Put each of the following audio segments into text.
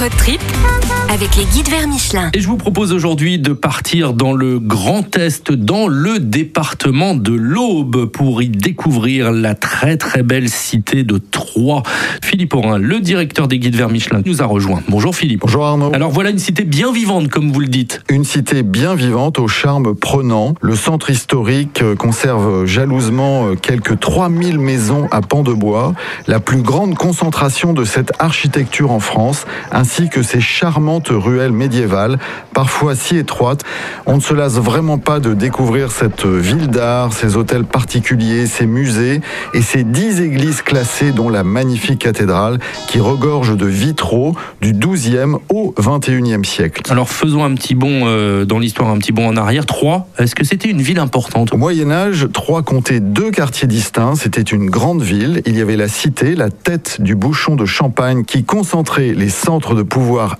Road trip avec les guides vers Michelin. Et je vous propose aujourd'hui de partir dans le Grand Est, dans le département de l'Aube, pour y découvrir la très très belle cité de Troyes. Philippe Aurin, le directeur des guides vers Michelin, nous a rejoint. Bonjour Philippe. Bonjour Arnaud. Alors voilà une cité bien vivante, comme vous le dites. Une cité bien vivante, au charme prenant. Le centre historique euh, conserve jalousement euh, quelques 3000 maisons à pans de bois, la plus grande concentration de cette architecture en France, ainsi que ces ruelles médiévales, parfois si étroites. On ne se lasse vraiment pas de découvrir cette ville d'art, ces hôtels particuliers, ces musées et ces dix églises classées, dont la magnifique cathédrale qui regorge de vitraux du 12e au 21e siècle. Alors faisons un petit bond euh, dans l'histoire, un petit bond en arrière. Troyes, est-ce que c'était une ville importante? Au Moyen Âge, Troyes comptait deux quartiers distincts. C'était une grande ville. Il y avait la cité, la tête du bouchon de Champagne, qui concentrait les centres de pouvoir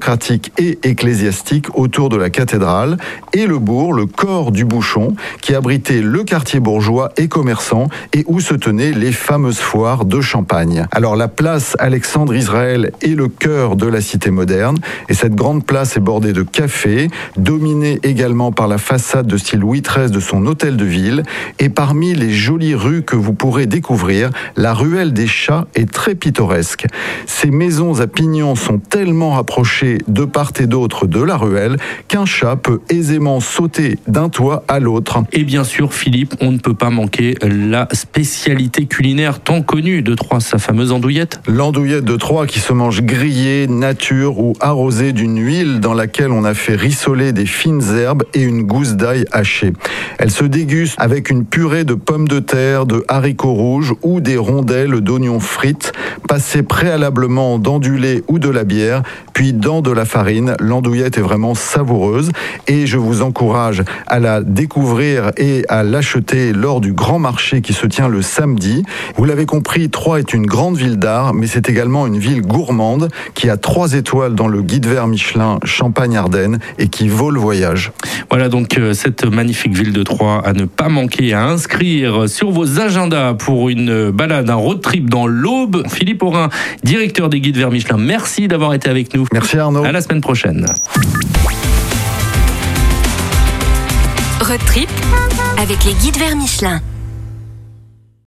aristocratique et ecclésiastique autour de la cathédrale, et le bourg, le corps du bouchon, qui abritait le quartier bourgeois et commerçant, et où se tenaient les fameuses foires de Champagne. Alors la place Alexandre Israël est le cœur de la cité moderne, et cette grande place est bordée de cafés, dominée également par la façade de style Louis XIII de son hôtel de ville, et parmi les jolies rues que vous pourrez découvrir, la ruelle des chats est très pittoresque. Ces maisons à pignons sont tellement rapprochées de part et d'autre de la ruelle qu'un chat peut aisément sauter d'un toit à l'autre. Et bien sûr, Philippe, on ne peut pas manquer la spécialité culinaire tant connue de Troyes, sa fameuse andouillette. L'andouillette de Troyes qui se mange grillée, nature ou arrosée d'une huile dans laquelle on a fait rissoler des fines herbes et une gousse d'ail hachée. Elle se déguste avec une purée de pommes de terre, de haricots rouges ou des rondelles d'oignons frites passées préalablement dans du lait ou de la bière, puis dans de la farine. L'andouillette est vraiment savoureuse et je vous encourage à la découvrir et à l'acheter lors du grand marché qui se tient le samedi. Vous l'avez compris, Troyes est une grande ville d'art, mais c'est également une ville gourmande qui a trois étoiles dans le guide vert Michelin Champagne-Ardenne et qui vaut le voyage. Voilà donc euh, cette magnifique ville de Troyes à ne pas manquer, à inscrire sur vos agendas pour une balade, un road trip dans l'Aube. Philippe Aurin, directeur des guides vers Michelin, merci d'avoir été avec nous. Merci Arnaud. À la semaine prochaine. Road trip avec les guides vers Michelin.